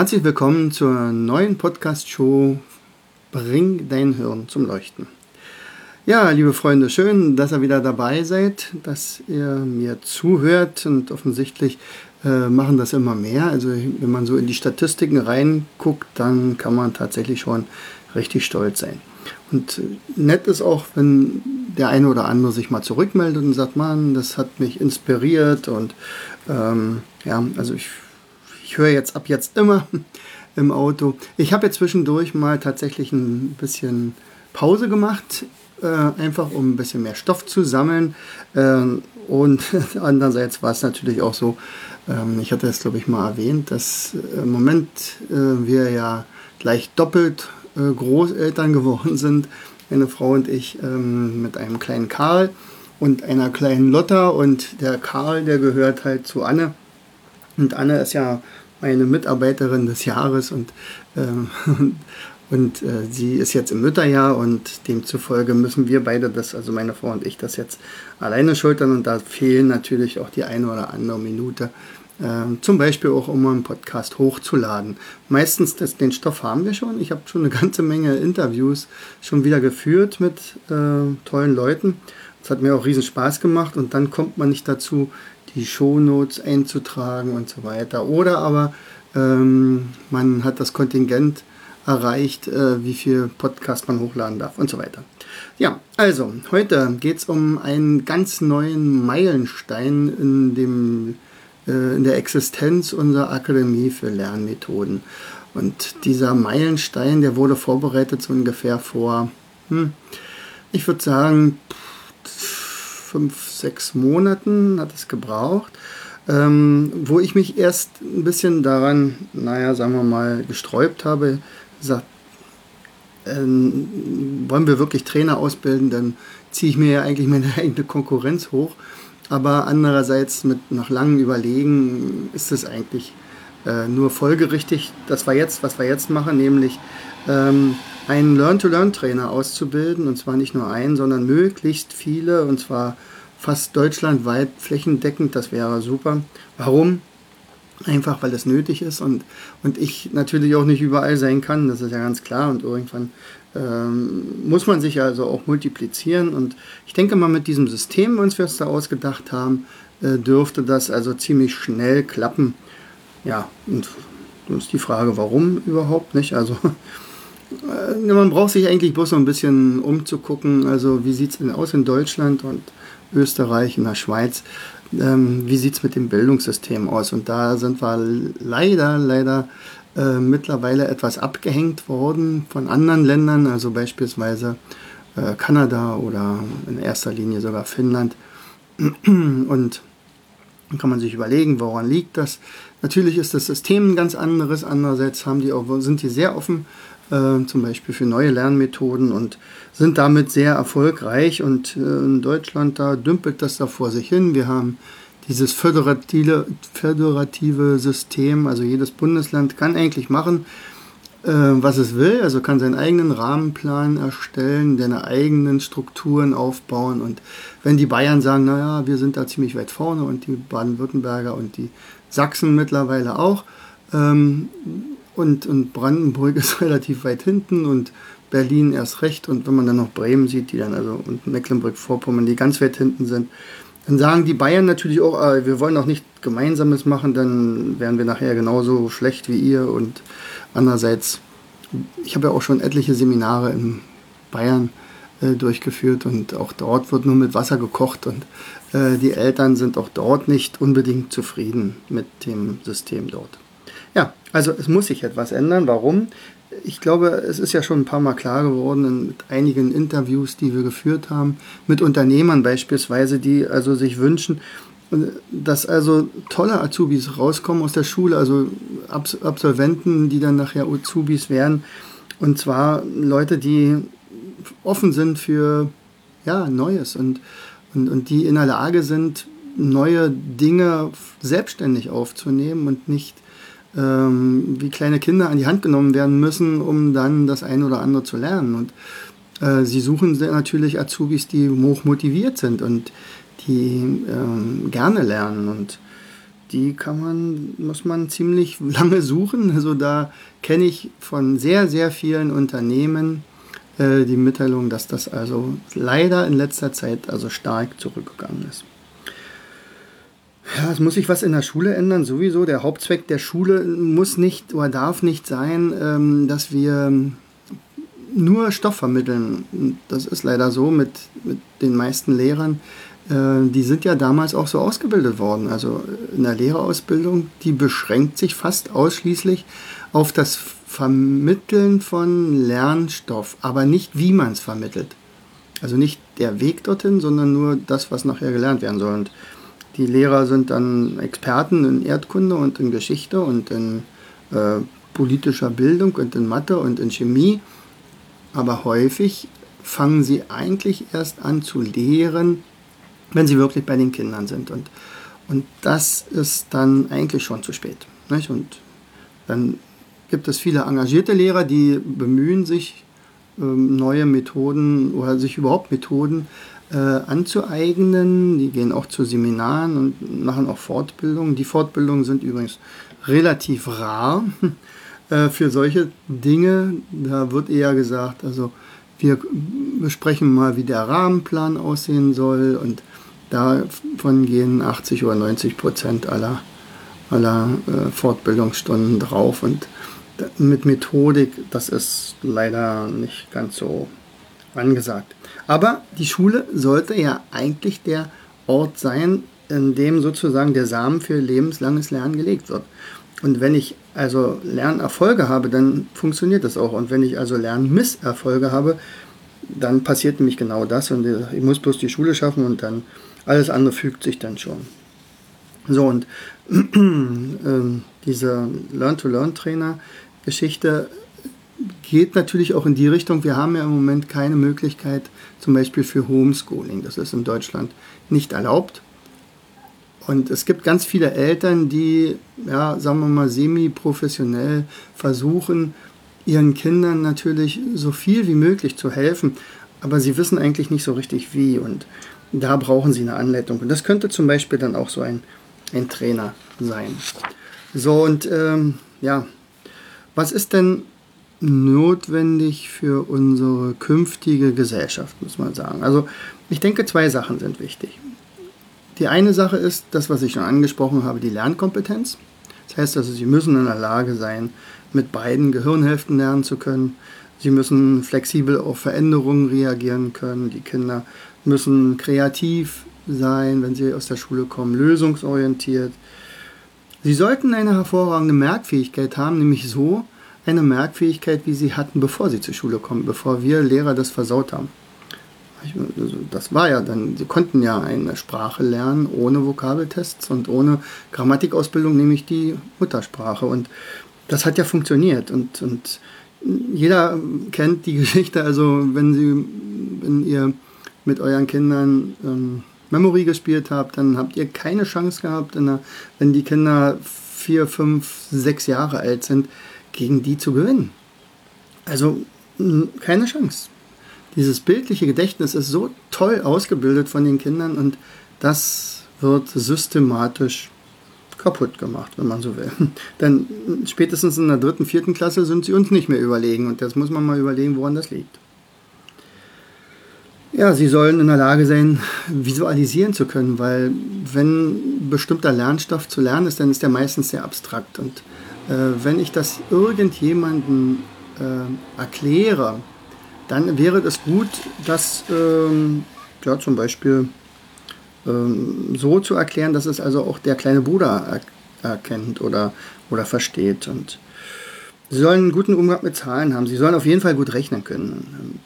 Herzlich willkommen zur neuen Podcast-Show Bring dein Hirn zum Leuchten. Ja, liebe Freunde, schön, dass ihr wieder dabei seid, dass ihr mir zuhört und offensichtlich äh, machen das immer mehr. Also wenn man so in die Statistiken reinguckt, dann kann man tatsächlich schon richtig stolz sein. Und nett ist auch, wenn der eine oder andere sich mal zurückmeldet und sagt, Mann, das hat mich inspiriert und ähm, ja, also ich ich höre jetzt ab jetzt immer im Auto. Ich habe jetzt zwischendurch mal tatsächlich ein bisschen Pause gemacht, äh, einfach um ein bisschen mehr Stoff zu sammeln. Ähm, und andererseits war es natürlich auch so, ähm, ich hatte es glaube ich mal erwähnt, dass äh, im Moment äh, wir ja gleich doppelt äh, Großeltern geworden sind, meine Frau und ich, ähm, mit einem kleinen Karl und einer kleinen Lotta. Und der Karl, der gehört halt zu Anne. Und Anne ist ja meine Mitarbeiterin des Jahres und, ähm, und äh, sie ist jetzt im Mütterjahr und demzufolge müssen wir beide das, also meine Frau und ich, das jetzt alleine schultern und da fehlen natürlich auch die eine oder andere Minute. Äh, zum Beispiel auch, um einen Podcast hochzuladen. Meistens das, den Stoff haben wir schon. Ich habe schon eine ganze Menge Interviews schon wieder geführt mit äh, tollen Leuten. Das hat mir auch riesen Spaß gemacht und dann kommt man nicht dazu, die Shownotes einzutragen und so weiter. Oder aber ähm, man hat das Kontingent erreicht, äh, wie viel Podcast man hochladen darf und so weiter. Ja, also heute geht es um einen ganz neuen Meilenstein in, dem, äh, in der Existenz unserer Akademie für Lernmethoden. Und dieser Meilenstein, der wurde vorbereitet so ungefähr vor, hm, ich würde sagen, fünf, sechs Monaten hat es gebraucht, ähm, wo ich mich erst ein bisschen daran, naja, sagen wir mal, gesträubt habe, gesagt, ähm, wollen wir wirklich Trainer ausbilden, dann ziehe ich mir ja eigentlich meine eigene Konkurrenz hoch. Aber andererseits mit nach langem Überlegen ist es eigentlich äh, nur folgerichtig, dass wir jetzt, was wir jetzt machen, nämlich ähm, einen Learn-to-Learn-Trainer auszubilden. Und zwar nicht nur einen, sondern möglichst viele. Und zwar fast deutschlandweit flächendeckend. Das wäre super. Warum? Einfach weil es nötig ist und, und ich natürlich auch nicht überall sein kann, das ist ja ganz klar. Und irgendwann ähm, muss man sich also auch multiplizieren. Und ich denke mal, mit diesem System, was wir uns da ausgedacht haben, äh, dürfte das also ziemlich schnell klappen. Ja, und das ist die Frage, warum überhaupt nicht. Also man braucht sich eigentlich bloß noch ein bisschen umzugucken. Also wie sieht es denn aus in Deutschland und Österreich, in der Schweiz? Ähm, wie sieht es mit dem Bildungssystem aus? Und da sind wir leider, leider äh, mittlerweile etwas abgehängt worden von anderen Ländern, also beispielsweise äh, Kanada oder in erster Linie sogar Finnland. Und dann kann man sich überlegen, woran liegt das. Natürlich ist das System ein ganz anderes. Andererseits haben die auch, sind die sehr offen äh, zum Beispiel für neue Lernmethoden und sind damit sehr erfolgreich. Und äh, in Deutschland, da dümpelt das da vor sich hin. Wir haben dieses föderative, föderative System, also jedes Bundesland kann eigentlich machen, äh, was es will, also kann seinen eigenen Rahmenplan erstellen, seine eigenen Strukturen aufbauen. Und wenn die Bayern sagen, naja, wir sind da ziemlich weit vorne und die Baden-Württemberger und die Sachsen mittlerweile auch, ähm, und, und Brandenburg ist relativ weit hinten und Berlin erst recht. Und wenn man dann noch Bremen sieht, die dann also und Mecklenburg-Vorpommern, die ganz weit hinten sind, dann sagen die Bayern natürlich auch, äh, wir wollen auch nicht Gemeinsames machen, dann wären wir nachher genauso schlecht wie ihr. Und andererseits, ich habe ja auch schon etliche Seminare in Bayern äh, durchgeführt und auch dort wird nur mit Wasser gekocht und äh, die Eltern sind auch dort nicht unbedingt zufrieden mit dem System dort. Ja, also es muss sich etwas ändern. Warum? Ich glaube, es ist ja schon ein paar Mal klar geworden mit einigen Interviews, die wir geführt haben, mit Unternehmern beispielsweise, die also sich wünschen, dass also tolle Azubis rauskommen aus der Schule, also Absolventen, die dann nachher Azubis werden. Und zwar Leute, die offen sind für ja, Neues und, und, und die in der Lage sind, neue Dinge selbstständig aufzunehmen und nicht ähm, wie kleine Kinder an die Hand genommen werden müssen, um dann das eine oder andere zu lernen. Und äh, sie suchen natürlich Azubis, die hoch motiviert sind und die ähm, gerne lernen und die kann man, muss man ziemlich lange suchen. Also da kenne ich von sehr, sehr vielen Unternehmen äh, die Mitteilung, dass das also leider in letzter Zeit also stark zurückgegangen ist. Ja, es muss sich was in der Schule ändern, sowieso. Der Hauptzweck der Schule muss nicht oder darf nicht sein, ähm, dass wir nur Stoff vermitteln. Das ist leider so mit, mit den meisten Lehrern. Äh, die sind ja damals auch so ausgebildet worden. Also in der Lehrerausbildung, die beschränkt sich fast ausschließlich auf das Vermitteln von Lernstoff, aber nicht wie man es vermittelt. Also nicht der Weg dorthin, sondern nur das, was nachher gelernt werden soll. Und die Lehrer sind dann Experten in Erdkunde und in Geschichte und in äh, politischer Bildung und in Mathe und in Chemie. Aber häufig fangen sie eigentlich erst an zu lehren, wenn sie wirklich bei den Kindern sind. Und, und das ist dann eigentlich schon zu spät. Nicht? Und dann gibt es viele engagierte Lehrer, die bemühen sich, ähm, neue Methoden oder sich überhaupt Methoden äh, anzueignen. Die gehen auch zu Seminaren und machen auch Fortbildungen. Die Fortbildungen sind übrigens relativ rar äh, für solche Dinge. Da wird eher gesagt, also wir besprechen mal, wie der Rahmenplan aussehen soll und Davon gehen 80 oder 90 Prozent aller, aller äh, Fortbildungsstunden drauf. Und mit Methodik, das ist leider nicht ganz so angesagt. Aber die Schule sollte ja eigentlich der Ort sein, in dem sozusagen der Samen für lebenslanges Lernen gelegt wird. Und wenn ich also Lernerfolge habe, dann funktioniert das auch. Und wenn ich also Lernmisserfolge habe, dann passiert nämlich genau das. Und ich muss bloß die Schule schaffen und dann alles andere fügt sich dann schon. So, und äh, diese Learn-to-Learn-Trainer-Geschichte geht natürlich auch in die Richtung, wir haben ja im Moment keine Möglichkeit zum Beispiel für Homeschooling. Das ist in Deutschland nicht erlaubt. Und es gibt ganz viele Eltern, die, ja, sagen wir mal, semi-professionell versuchen, ihren Kindern natürlich so viel wie möglich zu helfen, aber sie wissen eigentlich nicht so richtig wie. Und da brauchen Sie eine Anleitung. Und das könnte zum Beispiel dann auch so ein, ein Trainer sein. So, und ähm, ja, was ist denn notwendig für unsere künftige Gesellschaft, muss man sagen. Also ich denke, zwei Sachen sind wichtig. Die eine Sache ist das, was ich schon angesprochen habe, die Lernkompetenz. Das heißt also, Sie müssen in der Lage sein, mit beiden Gehirnhälften lernen zu können. Sie müssen flexibel auf Veränderungen reagieren können. Die Kinder müssen kreativ sein, wenn sie aus der Schule kommen, lösungsorientiert. Sie sollten eine hervorragende Merkfähigkeit haben, nämlich so eine Merkfähigkeit, wie sie hatten, bevor sie zur Schule kommen, bevor wir Lehrer das versaut haben. Also das war ja dann, sie konnten ja eine Sprache lernen ohne Vokabeltests und ohne Grammatikausbildung, nämlich die Muttersprache. Und das hat ja funktioniert. Und, und jeder kennt die Geschichte, also wenn sie, wenn ihr mit euren Kindern ähm, Memory gespielt habt, dann habt ihr keine Chance gehabt, der, wenn die Kinder vier, fünf, sechs Jahre alt sind, gegen die zu gewinnen. Also keine Chance. Dieses bildliche Gedächtnis ist so toll ausgebildet von den Kindern und das wird systematisch kaputt gemacht, wenn man so will. Denn spätestens in der dritten, vierten Klasse sind sie uns nicht mehr überlegen und jetzt muss man mal überlegen, woran das liegt. Ja, sie sollen in der Lage sein, visualisieren zu können, weil wenn bestimmter Lernstoff zu lernen ist, dann ist der meistens sehr abstrakt. Und wenn ich das irgendjemandem äh, erkläre, dann wäre es gut, das ähm, ja, zum Beispiel ähm, so zu erklären, dass es also auch der kleine Bruder er erkennt oder, oder versteht. Und sie sollen einen guten Umgang mit Zahlen haben. Sie sollen auf jeden Fall gut rechnen können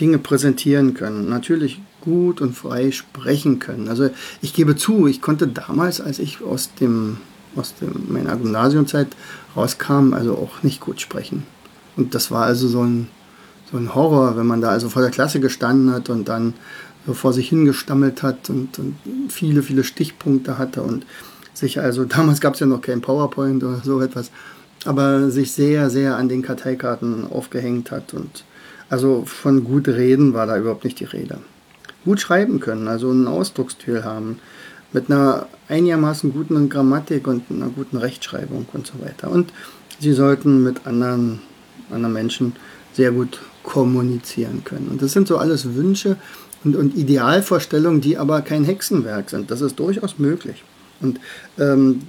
Dinge präsentieren können. Natürlich gut und frei sprechen können. Also ich gebe zu, ich konnte damals, als ich aus dem aus dem, meiner Gymnasiumzeit rauskam, also auch nicht gut sprechen. Und das war also so ein, so ein Horror, wenn man da also vor der Klasse gestanden hat und dann so vor sich hingestammelt hat und, und viele, viele Stichpunkte hatte und sich also, damals gab es ja noch kein PowerPoint oder so etwas, aber sich sehr, sehr an den Karteikarten aufgehängt hat und also von gut reden war da überhaupt nicht die Rede. Gut schreiben können, also einen Ausdrucksstil haben, mit einer einigermaßen guten Grammatik und einer guten Rechtschreibung und so weiter. Und sie sollten mit anderen, anderen Menschen sehr gut kommunizieren können. Und das sind so alles Wünsche und, und Idealvorstellungen, die aber kein Hexenwerk sind. Das ist durchaus möglich. Und ähm,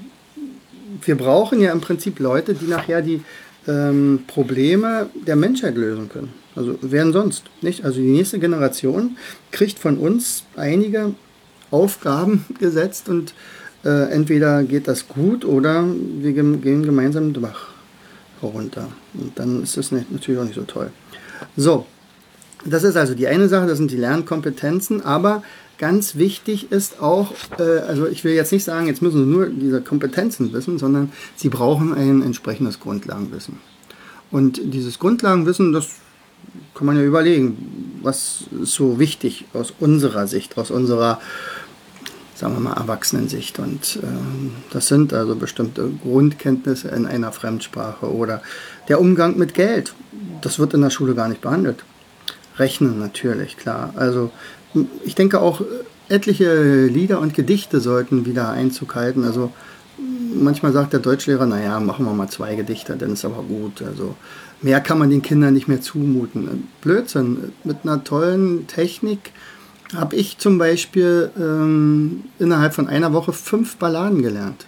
wir brauchen ja im Prinzip Leute, die nachher die ähm, Probleme der Menschheit lösen können. Also wer denn sonst? Nicht? Also die nächste Generation kriegt von uns einige Aufgaben gesetzt und äh, entweder geht das gut oder wir gehen gemeinsam den Bach herunter. Und dann ist das nicht, natürlich auch nicht so toll. So, das ist also die eine Sache, das sind die Lernkompetenzen, aber ganz wichtig ist auch, äh, also ich will jetzt nicht sagen, jetzt müssen Sie nur diese Kompetenzen wissen, sondern Sie brauchen ein entsprechendes Grundlagenwissen. Und dieses Grundlagenwissen, das kann man ja überlegen, was ist so wichtig aus unserer Sicht, aus unserer sagen wir mal, Erwachsenensicht. Und äh, das sind also bestimmte Grundkenntnisse in einer Fremdsprache oder der Umgang mit Geld. Das wird in der Schule gar nicht behandelt. Rechnen natürlich, klar. Also ich denke auch, etliche Lieder und Gedichte sollten wieder Einzug halten. Also manchmal sagt der Deutschlehrer, naja, machen wir mal zwei Gedichte, dann ist aber gut. Also mehr kann man den Kindern nicht mehr zumuten. Blödsinn. Mit einer tollen Technik habe ich zum Beispiel ähm, innerhalb von einer Woche fünf Balladen gelernt.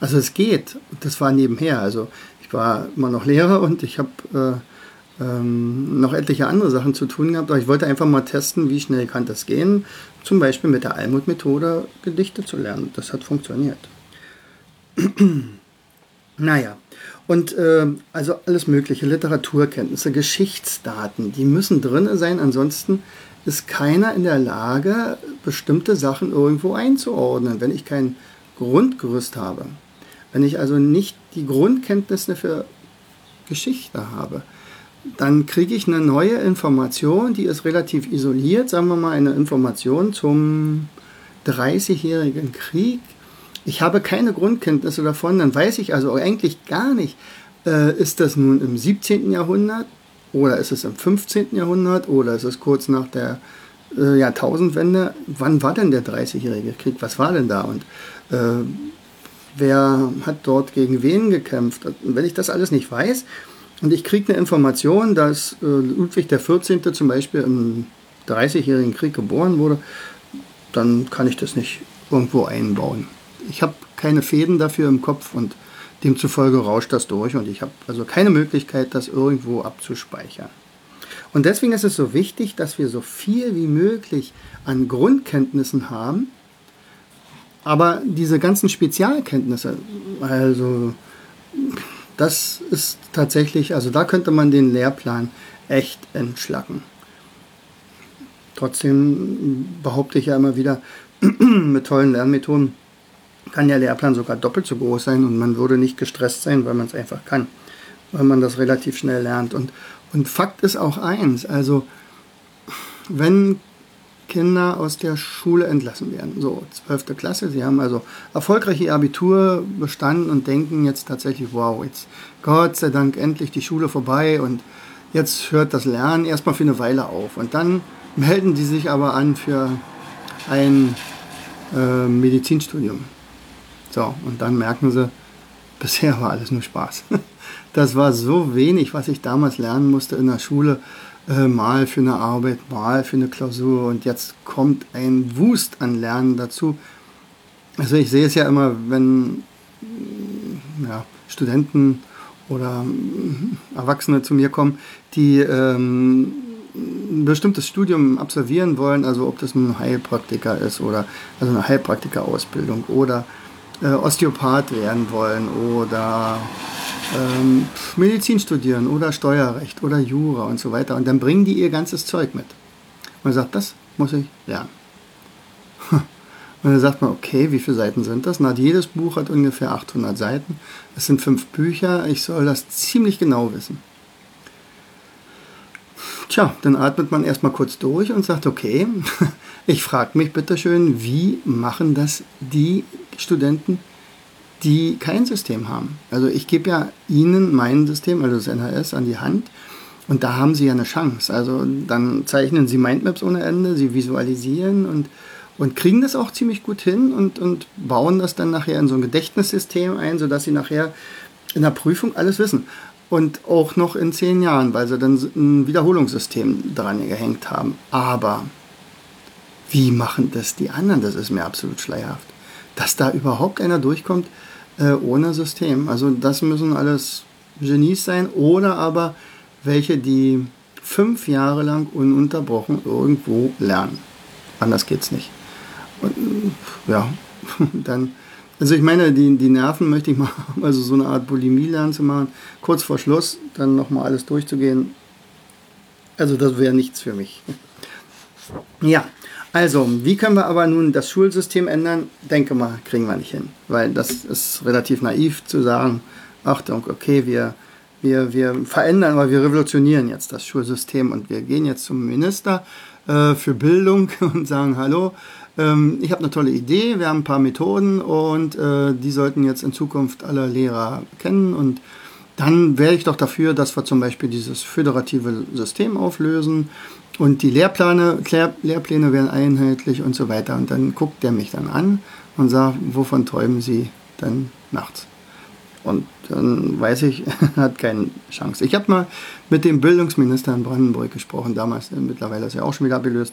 Also es geht. Das war nebenher. Also ich war immer noch Lehrer und ich habe äh, ähm, noch etliche andere Sachen zu tun gehabt. Aber ich wollte einfach mal testen, wie schnell kann das gehen. Zum Beispiel mit der Almut-Methode Gedichte zu lernen. Das hat funktioniert. naja. Und äh, also alles mögliche, Literaturkenntnisse, Geschichtsdaten, die müssen drin sein, ansonsten ist keiner in der Lage, bestimmte Sachen irgendwo einzuordnen, wenn ich kein Grundgerüst habe. Wenn ich also nicht die Grundkenntnisse für Geschichte habe, dann kriege ich eine neue Information, die ist relativ isoliert, sagen wir mal eine Information zum 30-jährigen Krieg. Ich habe keine Grundkenntnisse davon, dann weiß ich also eigentlich gar nicht, äh, ist das nun im 17. Jahrhundert, oder ist es im 15. Jahrhundert oder ist es kurz nach der äh, Jahrtausendwende? Wann war denn der 30-jährige Krieg? Was war denn da? Und äh, wer hat dort gegen wen gekämpft? Und wenn ich das alles nicht weiß und ich kriege eine Information, dass äh, Ludwig XIV. zum Beispiel im 30-jährigen Krieg geboren wurde, dann kann ich das nicht irgendwo einbauen. Ich habe keine Fäden dafür im Kopf und Demzufolge rauscht das durch und ich habe also keine Möglichkeit, das irgendwo abzuspeichern. Und deswegen ist es so wichtig, dass wir so viel wie möglich an Grundkenntnissen haben, aber diese ganzen Spezialkenntnisse, also das ist tatsächlich, also da könnte man den Lehrplan echt entschlacken. Trotzdem behaupte ich ja immer wieder, mit tollen Lernmethoden kann der Lehrplan sogar doppelt so groß sein und man würde nicht gestresst sein, weil man es einfach kann, weil man das relativ schnell lernt. Und, und Fakt ist auch eins, also wenn Kinder aus der Schule entlassen werden, so 12. Klasse, sie haben also erfolgreich ihr Abitur bestanden und denken jetzt tatsächlich, wow, jetzt Gott sei Dank endlich die Schule vorbei und jetzt hört das Lernen erstmal für eine Weile auf. Und dann melden die sich aber an für ein äh, Medizinstudium. So, und dann merken sie, bisher war alles nur Spaß. Das war so wenig, was ich damals lernen musste in der Schule. Äh, mal für eine Arbeit, mal für eine Klausur. Und jetzt kommt ein Wust an Lernen dazu. Also ich sehe es ja immer, wenn ja, Studenten oder Erwachsene zu mir kommen, die ähm, ein bestimmtes Studium absolvieren wollen, also ob das ein Heilpraktiker ist oder also eine Heilpraktikerausbildung oder äh, Osteopath werden wollen oder ähm, Medizin studieren oder Steuerrecht oder Jura und so weiter. Und dann bringen die ihr ganzes Zeug mit. Und sagt, das muss ich lernen. Und dann sagt man, okay, wie viele Seiten sind das? Na, jedes Buch hat ungefähr 800 Seiten. Es sind fünf Bücher. Ich soll das ziemlich genau wissen. Tja, dann atmet man erstmal kurz durch und sagt, okay, ich frage mich bitte schön, wie machen das die Studenten, die kein System haben? Also ich gebe ja ihnen mein System, also das NHS, an die Hand und da haben sie ja eine Chance. Also dann zeichnen sie Mindmaps ohne Ende, sie visualisieren und, und kriegen das auch ziemlich gut hin und, und bauen das dann nachher in so ein Gedächtnissystem ein, sodass sie nachher in der Prüfung alles wissen und auch noch in zehn Jahren, weil sie dann ein Wiederholungssystem dran gehängt haben. Aber wie machen das die anderen? Das ist mir absolut schleierhaft. Dass da überhaupt einer durchkommt äh, ohne System. Also das müssen alles Genies sein oder aber welche, die fünf Jahre lang ununterbrochen irgendwo lernen. Anders geht's nicht. Und ja, dann also ich meine, die, die Nerven möchte ich mal, also so eine Art Bulimie lernen zu machen, kurz vor Schluss dann nochmal alles durchzugehen. Also das wäre nichts für mich. Ja, also wie können wir aber nun das Schulsystem ändern? Denke mal, kriegen wir nicht hin, weil das ist relativ naiv zu sagen, Achtung, okay, wir, wir, wir verändern, aber wir revolutionieren jetzt das Schulsystem und wir gehen jetzt zum Minister äh, für Bildung und sagen, hallo, ähm, ich habe eine tolle Idee, wir haben ein paar Methoden und äh, die sollten jetzt in Zukunft alle Lehrer kennen und dann wäre ich doch dafür, dass wir zum Beispiel dieses föderative System auflösen und die Lehrpläne, Lehr Lehrpläne werden einheitlich und so weiter. Und dann guckt der mich dann an und sagt, wovon träumen Sie denn nachts? Und dann weiß ich, hat keine Chance. Ich habe mal mit dem Bildungsminister in Brandenburg gesprochen, damals, mittlerweile ist er auch schon wieder abgelöst.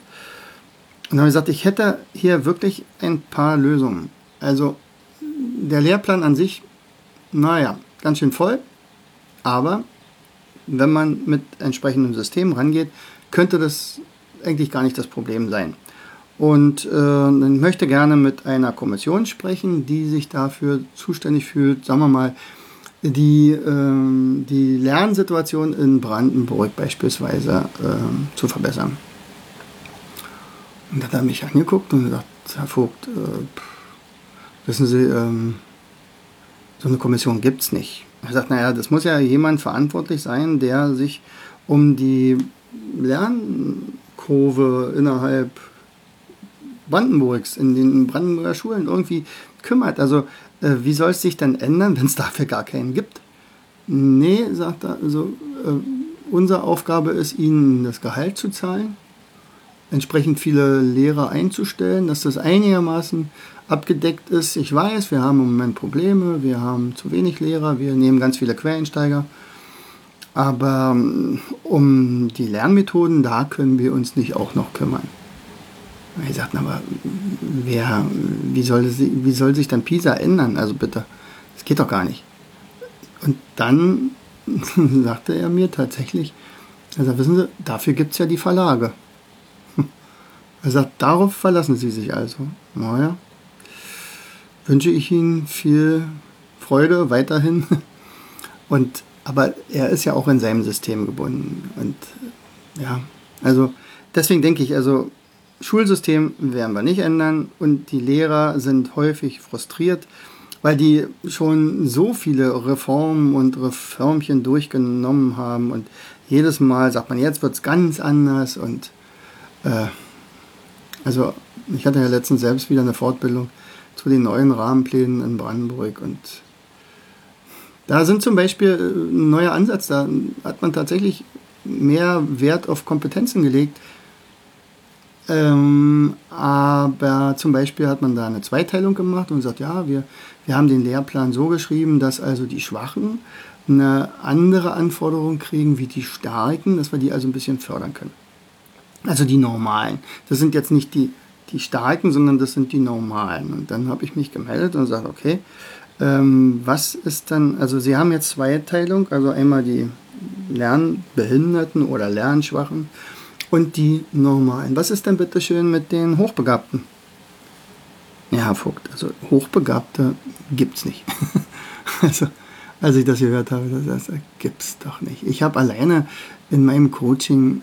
Und habe gesagt, ich hätte hier wirklich ein paar Lösungen. Also der Lehrplan an sich, naja, ganz schön voll, aber wenn man mit entsprechendem System rangeht, könnte das eigentlich gar nicht das Problem sein. Und äh, ich möchte gerne mit einer Kommission sprechen, die sich dafür zuständig fühlt, sagen wir mal, die, äh, die Lernsituation in Brandenburg beispielsweise äh, zu verbessern. Und dann hat er mich angeguckt und gesagt, Herr Vogt, äh, wissen Sie, ähm, so eine Kommission gibt es nicht. Er sagt, naja, das muss ja jemand verantwortlich sein, der sich um die Lernkurve innerhalb Brandenburgs, in den Brandenburger Schulen irgendwie kümmert. Also äh, wie soll es sich dann ändern, wenn es dafür gar keinen gibt? Nee, sagt er, also äh, unsere Aufgabe ist, ihnen das Gehalt zu zahlen entsprechend viele Lehrer einzustellen, dass das einigermaßen abgedeckt ist. Ich weiß, wir haben im Moment Probleme, wir haben zu wenig Lehrer, wir nehmen ganz viele Quereinsteiger. Aber ähm, um die Lernmethoden, da können wir uns nicht auch noch kümmern. Ich sagte, aber wer, wie, soll, wie soll sich dann PISA ändern? Also bitte, das geht doch gar nicht. Und dann sagte er mir tatsächlich, also wissen Sie, dafür gibt es ja die Verlage. Er sagt, darauf verlassen Sie sich also. Naja, wünsche ich Ihnen viel Freude weiterhin. Und, aber er ist ja auch in seinem System gebunden. Und ja, also deswegen denke ich, also Schulsystem werden wir nicht ändern. Und die Lehrer sind häufig frustriert, weil die schon so viele Reformen und Reformchen durchgenommen haben. Und jedes Mal sagt man, jetzt wird es ganz anders. Und äh, also ich hatte ja letztens selbst wieder eine Fortbildung zu den neuen Rahmenplänen in Brandenburg. Und da sind zum Beispiel äh, ein neuer Ansatz, da hat man tatsächlich mehr Wert auf Kompetenzen gelegt. Ähm, aber zum Beispiel hat man da eine Zweiteilung gemacht und sagt, ja, wir, wir haben den Lehrplan so geschrieben, dass also die Schwachen eine andere Anforderung kriegen wie die Starken, dass wir die also ein bisschen fördern können. Also die normalen. Das sind jetzt nicht die, die starken, sondern das sind die normalen. Und dann habe ich mich gemeldet und gesagt, okay, ähm, was ist dann, also Sie haben jetzt Zweiteilung, also einmal die Lernbehinderten oder Lernschwachen und die normalen. Was ist denn bitte schön mit den Hochbegabten? Ja, Herr Vogt, also Hochbegabte gibt es nicht. also, als ich das gehört habe. Das, das gibt's doch nicht. Ich habe alleine in meinem Coaching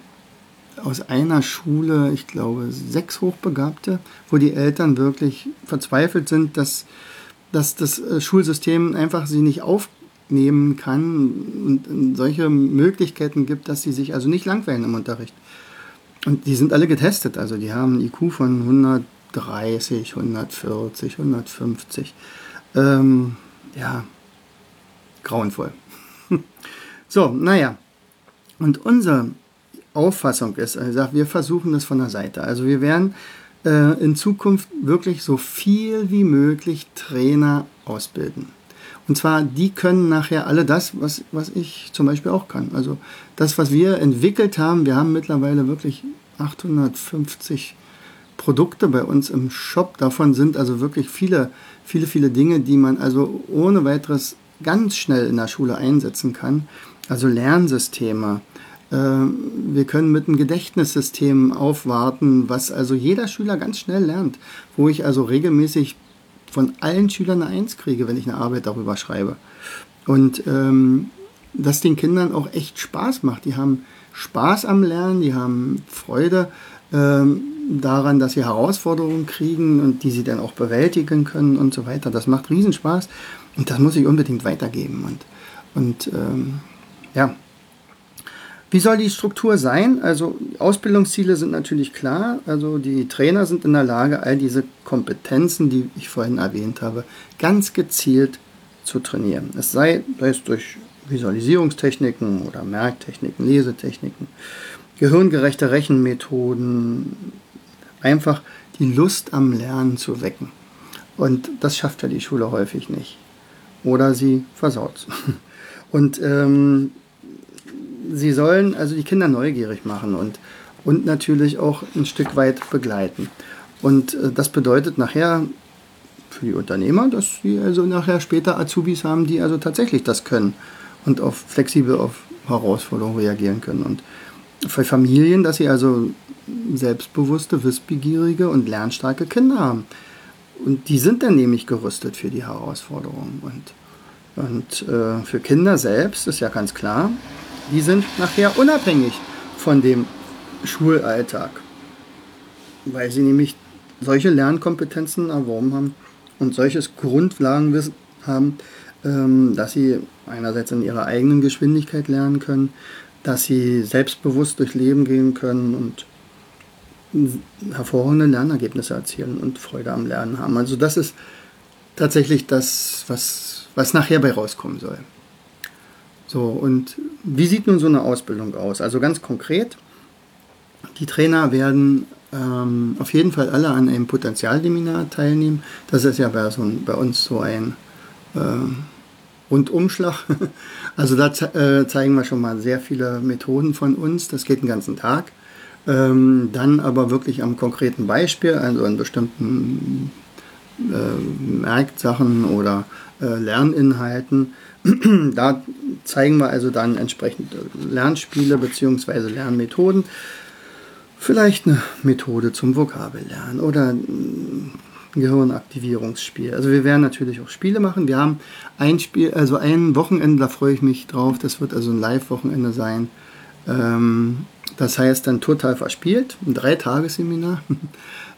aus einer Schule, ich glaube, sechs Hochbegabte, wo die Eltern wirklich verzweifelt sind, dass, dass das äh, Schulsystem einfach sie nicht aufnehmen kann und solche Möglichkeiten gibt, dass sie sich also nicht langweilen im Unterricht. Und die sind alle getestet, also die haben einen IQ von 130, 140, 150. Ähm, ja, grauenvoll. so, naja. Und unsere Auffassung ist, also wir versuchen das von der Seite. Also wir werden äh, in Zukunft wirklich so viel wie möglich Trainer ausbilden. Und zwar, die können nachher alle das, was, was ich zum Beispiel auch kann. Also das, was wir entwickelt haben, wir haben mittlerweile wirklich 850 Produkte bei uns im Shop. Davon sind also wirklich viele, viele, viele Dinge, die man also ohne weiteres ganz schnell in der Schule einsetzen kann. Also Lernsysteme. Ähm, wir können mit einem Gedächtnissystem aufwarten, was also jeder Schüler ganz schnell lernt, wo ich also regelmäßig von allen Schülern eine Eins kriege, wenn ich eine Arbeit darüber schreibe. Und ähm, das den Kindern auch echt Spaß macht. Die haben Spaß am Lernen, die haben Freude ähm, daran, dass sie Herausforderungen kriegen und die sie dann auch bewältigen können und so weiter. Das macht Riesenspaß und das muss ich unbedingt weitergeben. Und, und ähm, ja, wie soll die Struktur sein? Also Ausbildungsziele sind natürlich klar. Also die Trainer sind in der Lage, all diese Kompetenzen, die ich vorhin erwähnt habe, ganz gezielt zu trainieren. Es sei es durch Visualisierungstechniken oder Merktechniken, Lesetechniken, gehirngerechte Rechenmethoden, einfach die Lust am Lernen zu wecken. Und das schafft ja die Schule häufig nicht. Oder sie versaut. Und ähm, sie sollen also die Kinder neugierig machen und, und natürlich auch ein Stück weit begleiten. Und äh, das bedeutet nachher für die Unternehmer, dass sie also nachher später Azubis haben, die also tatsächlich das können und auf flexibel auf Herausforderungen reagieren können. Und für Familien, dass sie also selbstbewusste, wissbegierige und lernstarke Kinder haben. Und die sind dann nämlich gerüstet für die Herausforderungen. Und, und äh, für Kinder selbst ist ja ganz klar, die sind nachher unabhängig von dem Schulalltag, weil sie nämlich solche Lernkompetenzen erworben haben und solches Grundlagenwissen haben, ähm, dass sie einerseits in ihrer eigenen Geschwindigkeit lernen können, dass sie selbstbewusst durchs Leben gehen können und hervorragende Lernergebnisse erzielen und Freude am Lernen haben. Also das ist tatsächlich das, was, was nachher bei rauskommen soll. So, und wie sieht nun so eine Ausbildung aus? Also ganz konkret, die Trainer werden ähm, auf jeden Fall alle an einem Potenzialseminar teilnehmen. Das ist ja bei, so, bei uns so ein äh, Rundumschlag. Also da äh, zeigen wir schon mal sehr viele Methoden von uns. Das geht den ganzen Tag. Ähm, dann aber wirklich am konkreten Beispiel, also an bestimmten äh, Merksachen oder äh, Lerninhalten. da zeigen wir also dann entsprechend Lernspiele bzw. Lernmethoden. Vielleicht eine Methode zum Vokabellernen oder ein Gehirnaktivierungsspiel. Also wir werden natürlich auch Spiele machen. Wir haben ein Spiel, also ein Wochenende, da freue ich mich drauf. Das wird also ein Live-Wochenende sein. Ähm, das heißt dann total verspielt, ein Dreitagesseminar.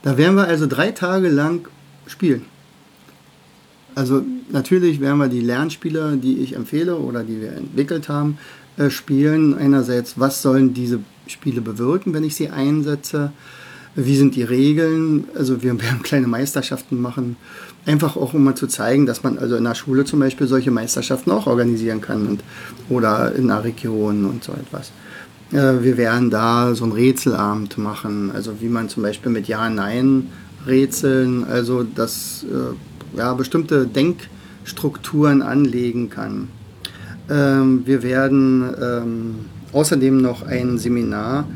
Da werden wir also drei Tage lang spielen. Also natürlich werden wir die Lernspiele, die ich empfehle oder die wir entwickelt haben, äh, spielen. Einerseits, was sollen diese Spiele bewirken, wenn ich sie einsetze? Wie sind die Regeln? Also wir werden kleine Meisterschaften machen. Einfach auch, um mal zu zeigen, dass man also in der Schule zum Beispiel solche Meisterschaften auch organisieren kann und, oder in der Region und so etwas. Äh, wir werden da so ein Rätselabend machen, also wie man zum Beispiel mit Ja, Nein rätseln, also das äh, ja, bestimmte Denkstrukturen anlegen kann. Ähm, wir werden ähm, außerdem noch ein Seminar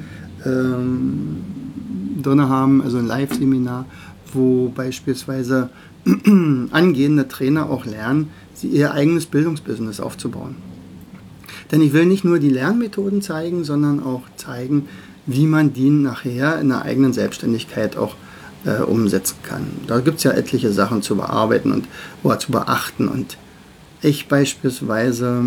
ähm, drin haben, also ein Live-Seminar, wo beispielsweise angehende Trainer auch lernen, ihr eigenes Bildungsbusiness aufzubauen. Denn ich will nicht nur die Lernmethoden zeigen, sondern auch zeigen, wie man die nachher in der eigenen Selbstständigkeit auch äh, umsetzen kann. Da gibt es ja etliche Sachen zu bearbeiten und oder zu beachten und ich beispielsweise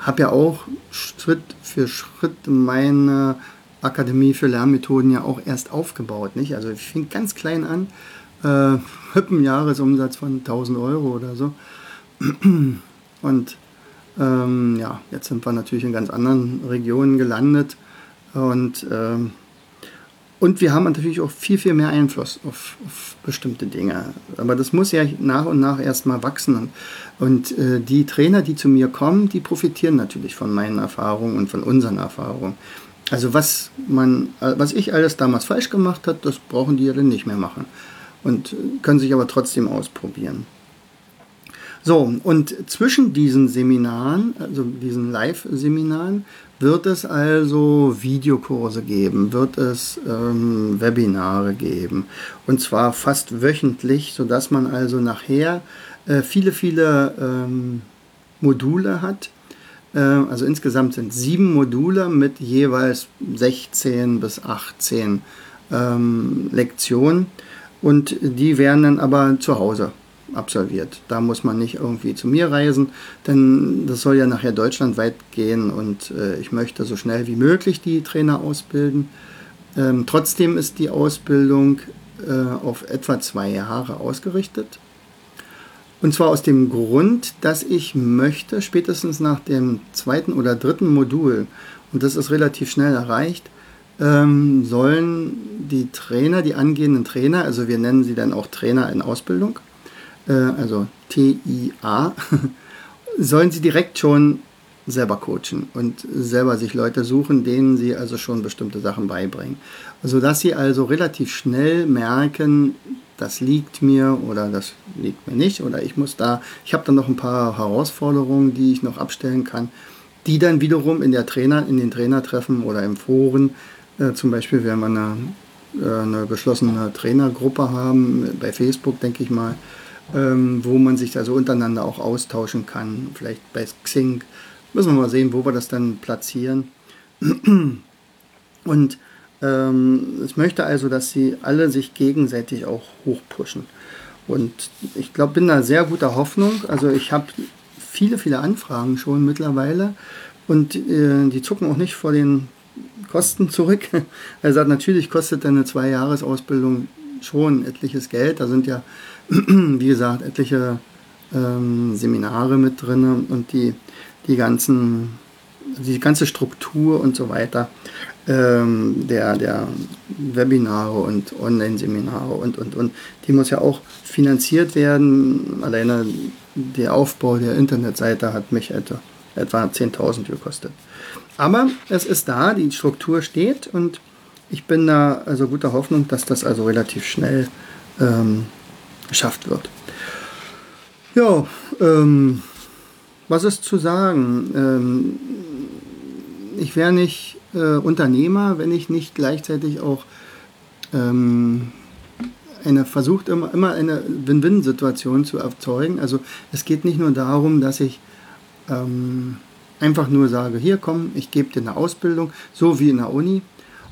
habe ja auch Schritt für Schritt meine Akademie für Lernmethoden ja auch erst aufgebaut. Nicht? Also ich fing ganz klein an, äh, Hüppen Jahresumsatz von 1000 Euro oder so. Und ähm, ja, jetzt sind wir natürlich in ganz anderen Regionen gelandet und, ähm, und wir haben natürlich auch viel, viel mehr Einfluss auf, auf, bestimmte Dinge. Aber das muss ja nach und nach erstmal wachsen. Und, äh, die Trainer, die zu mir kommen, die profitieren natürlich von meinen Erfahrungen und von unseren Erfahrungen. Also was man, was ich alles damals falsch gemacht habe, das brauchen die ja dann nicht mehr machen und können sich aber trotzdem ausprobieren. So, und zwischen diesen Seminaren, also diesen Live-Seminaren, wird es also Videokurse geben, wird es ähm, Webinare geben. Und zwar fast wöchentlich, sodass man also nachher äh, viele, viele ähm, Module hat. Äh, also insgesamt sind sieben Module mit jeweils 16 bis 18 ähm, Lektionen. Und die werden dann aber zu Hause absolviert. Da muss man nicht irgendwie zu mir reisen, denn das soll ja nachher deutschlandweit gehen und äh, ich möchte so schnell wie möglich die Trainer ausbilden. Ähm, trotzdem ist die Ausbildung äh, auf etwa zwei Jahre ausgerichtet. Und zwar aus dem Grund, dass ich möchte, spätestens nach dem zweiten oder dritten Modul, und das ist relativ schnell erreicht, ähm, sollen die Trainer, die angehenden Trainer, also wir nennen sie dann auch Trainer in Ausbildung, äh, also TIA, sollen sie direkt schon selber coachen und selber sich Leute suchen, denen sie also schon bestimmte Sachen beibringen. Sodass sie also relativ schnell merken, das liegt mir oder das liegt mir nicht oder ich muss da, ich habe dann noch ein paar Herausforderungen, die ich noch abstellen kann, die dann wiederum in der Trainer, in den Trainertreffen oder im Foren, äh, zum Beispiel, wenn wir eine, äh, eine geschlossene Trainergruppe haben, bei Facebook, denke ich mal, ähm, wo man sich also untereinander auch austauschen kann. Vielleicht bei Xing. Müssen wir mal sehen, wo wir das dann platzieren. Und ähm, ich möchte also, dass sie alle sich gegenseitig auch hochpushen. Und ich glaube, bin da sehr guter Hoffnung. Also ich habe viele, viele Anfragen schon mittlerweile und äh, die zucken auch nicht vor den Kosten zurück. Er sagt, natürlich kostet eine Zwei-Jahres-Ausbildung schon etliches Geld. Da sind ja wie gesagt, etliche ähm, Seminare mit drin und die, die ganzen, die ganze Struktur und so weiter ähm, der, der Webinare und Online-Seminare und, und, und, die muss ja auch finanziert werden. Alleine der Aufbau der Internetseite hat mich etwa, etwa 10.000 gekostet. Aber es ist da, die Struktur steht und ich bin da also guter Hoffnung, dass das also relativ schnell ähm, geschafft wird. Ja, ähm, was ist zu sagen? Ähm, ich wäre nicht äh, Unternehmer, wenn ich nicht gleichzeitig auch ähm, eine versucht immer, immer eine Win-Win-Situation zu erzeugen. Also es geht nicht nur darum, dass ich ähm, einfach nur sage, hier komm, ich gebe dir eine Ausbildung, so wie in der Uni,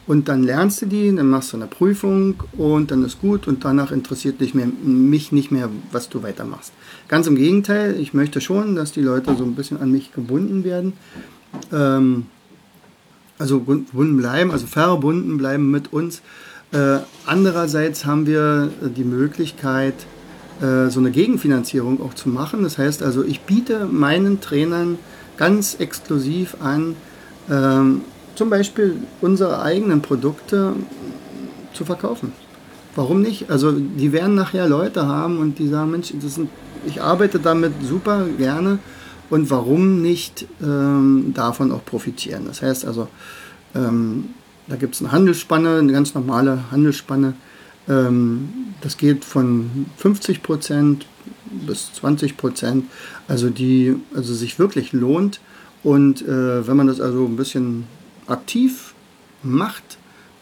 und dann lernst du die, dann machst du eine Prüfung und dann ist gut und danach interessiert dich mehr, mich nicht mehr, was du weitermachst. Ganz im Gegenteil, ich möchte schon, dass die Leute so ein bisschen an mich gebunden werden. Ähm, also gebunden bleiben, also verbunden bleiben mit uns. Äh, andererseits haben wir die Möglichkeit, äh, so eine Gegenfinanzierung auch zu machen. Das heißt also, ich biete meinen Trainern ganz exklusiv an, ähm, zum Beispiel unsere eigenen Produkte zu verkaufen. Warum nicht? Also die werden nachher Leute haben und die sagen, Mensch, sind, ich arbeite damit super gerne und warum nicht ähm, davon auch profitieren? Das heißt also, ähm, da gibt es eine Handelsspanne, eine ganz normale Handelsspanne. Ähm, das geht von 50 Prozent bis 20 Prozent, also die also sich wirklich lohnt. Und äh, wenn man das also ein bisschen aktiv macht,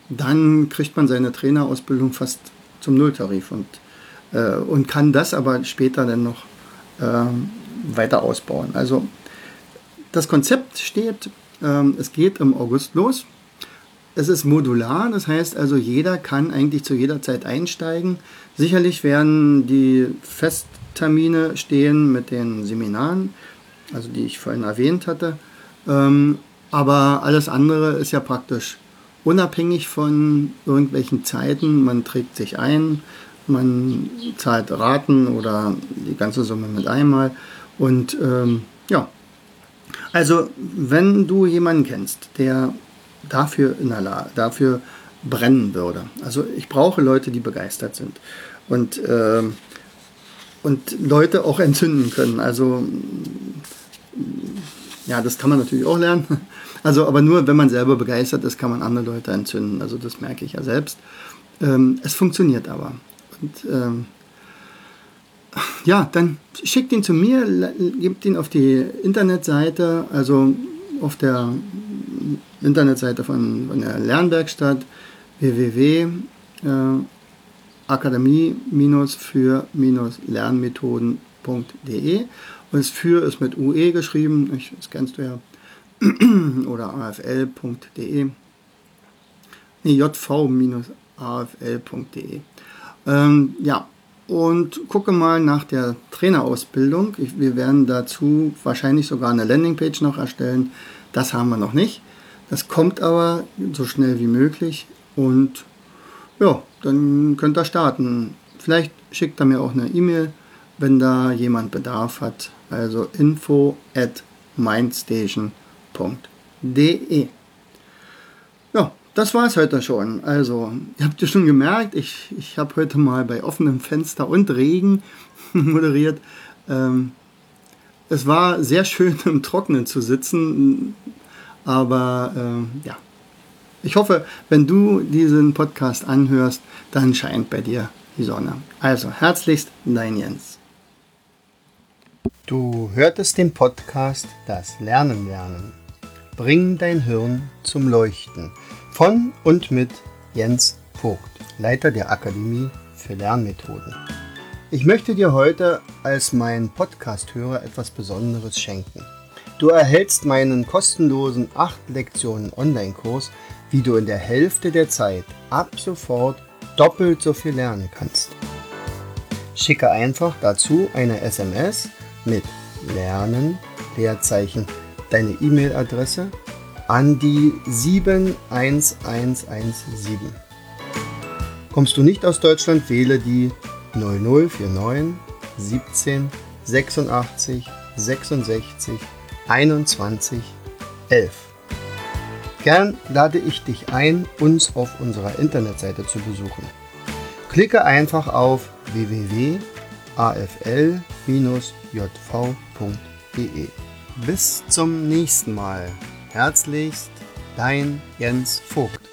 dann kriegt man seine Trainerausbildung fast zum Nulltarif und, äh, und kann das aber später dann noch äh, weiter ausbauen. Also das Konzept steht, äh, es geht im August los. es ist modular, das heißt also, jeder kann eigentlich zu jeder Zeit einsteigen. Sicherlich werden die Festtermine stehen mit den Seminaren, also die ich vorhin erwähnt hatte. Ähm, aber alles andere ist ja praktisch unabhängig von irgendwelchen Zeiten. Man trägt sich ein, man zahlt Raten oder die ganze Summe mit einmal. Und ähm, ja, also wenn du jemanden kennst, der dafür in der dafür brennen würde. Also ich brauche Leute, die begeistert sind und, äh, und Leute auch entzünden können. Also ja, das kann man natürlich auch lernen. Also, aber nur wenn man selber begeistert ist, kann man andere Leute entzünden. Also das merke ich ja selbst. Ähm, es funktioniert aber. Und ähm, ja, dann schickt ihn zu mir, gebt ihn auf die Internetseite, also auf der Internetseite von, von der Lernwerkstatt www.akademie-für-lernmethoden.de und für ist mit UE geschrieben, das kennst du ja, oder afl.de, nee, jv-afl.de. Ähm, ja, und gucke mal nach der Trainerausbildung. Ich, wir werden dazu wahrscheinlich sogar eine Landingpage noch erstellen. Das haben wir noch nicht. Das kommt aber so schnell wie möglich und ja, dann könnt ihr starten. Vielleicht schickt er mir auch eine E-Mail, wenn da jemand Bedarf hat. Also info at mindstation.de. Ja, das war es heute schon. Also, ihr habt ja schon gemerkt, ich, ich habe heute mal bei offenem Fenster und Regen moderiert. Ähm, es war sehr schön im Trockenen zu sitzen, aber äh, ja. Ich hoffe, wenn du diesen Podcast anhörst, dann scheint bei dir die Sonne. Also herzlichst dein Jens. Du hörtest den Podcast Das Lernen lernen. Bring dein Hirn zum Leuchten von und mit Jens Vogt, Leiter der Akademie für Lernmethoden. Ich möchte dir heute als mein Podcast-Hörer etwas Besonderes schenken. Du erhältst meinen kostenlosen 8 Lektionen Online-Kurs, wie du in der Hälfte der Zeit ab sofort doppelt so viel lernen kannst. Schicke einfach dazu eine SMS mit Lernen, Leerzeichen, deine E-Mail-Adresse an die 71117. Kommst du nicht aus Deutschland, wähle die 0049 17 86 66 21 11. Gern lade ich dich ein, uns auf unserer Internetseite zu besuchen. Klicke einfach auf www.afl-jv.de. Bis zum nächsten Mal. Herzlichst, dein Jens Vogt.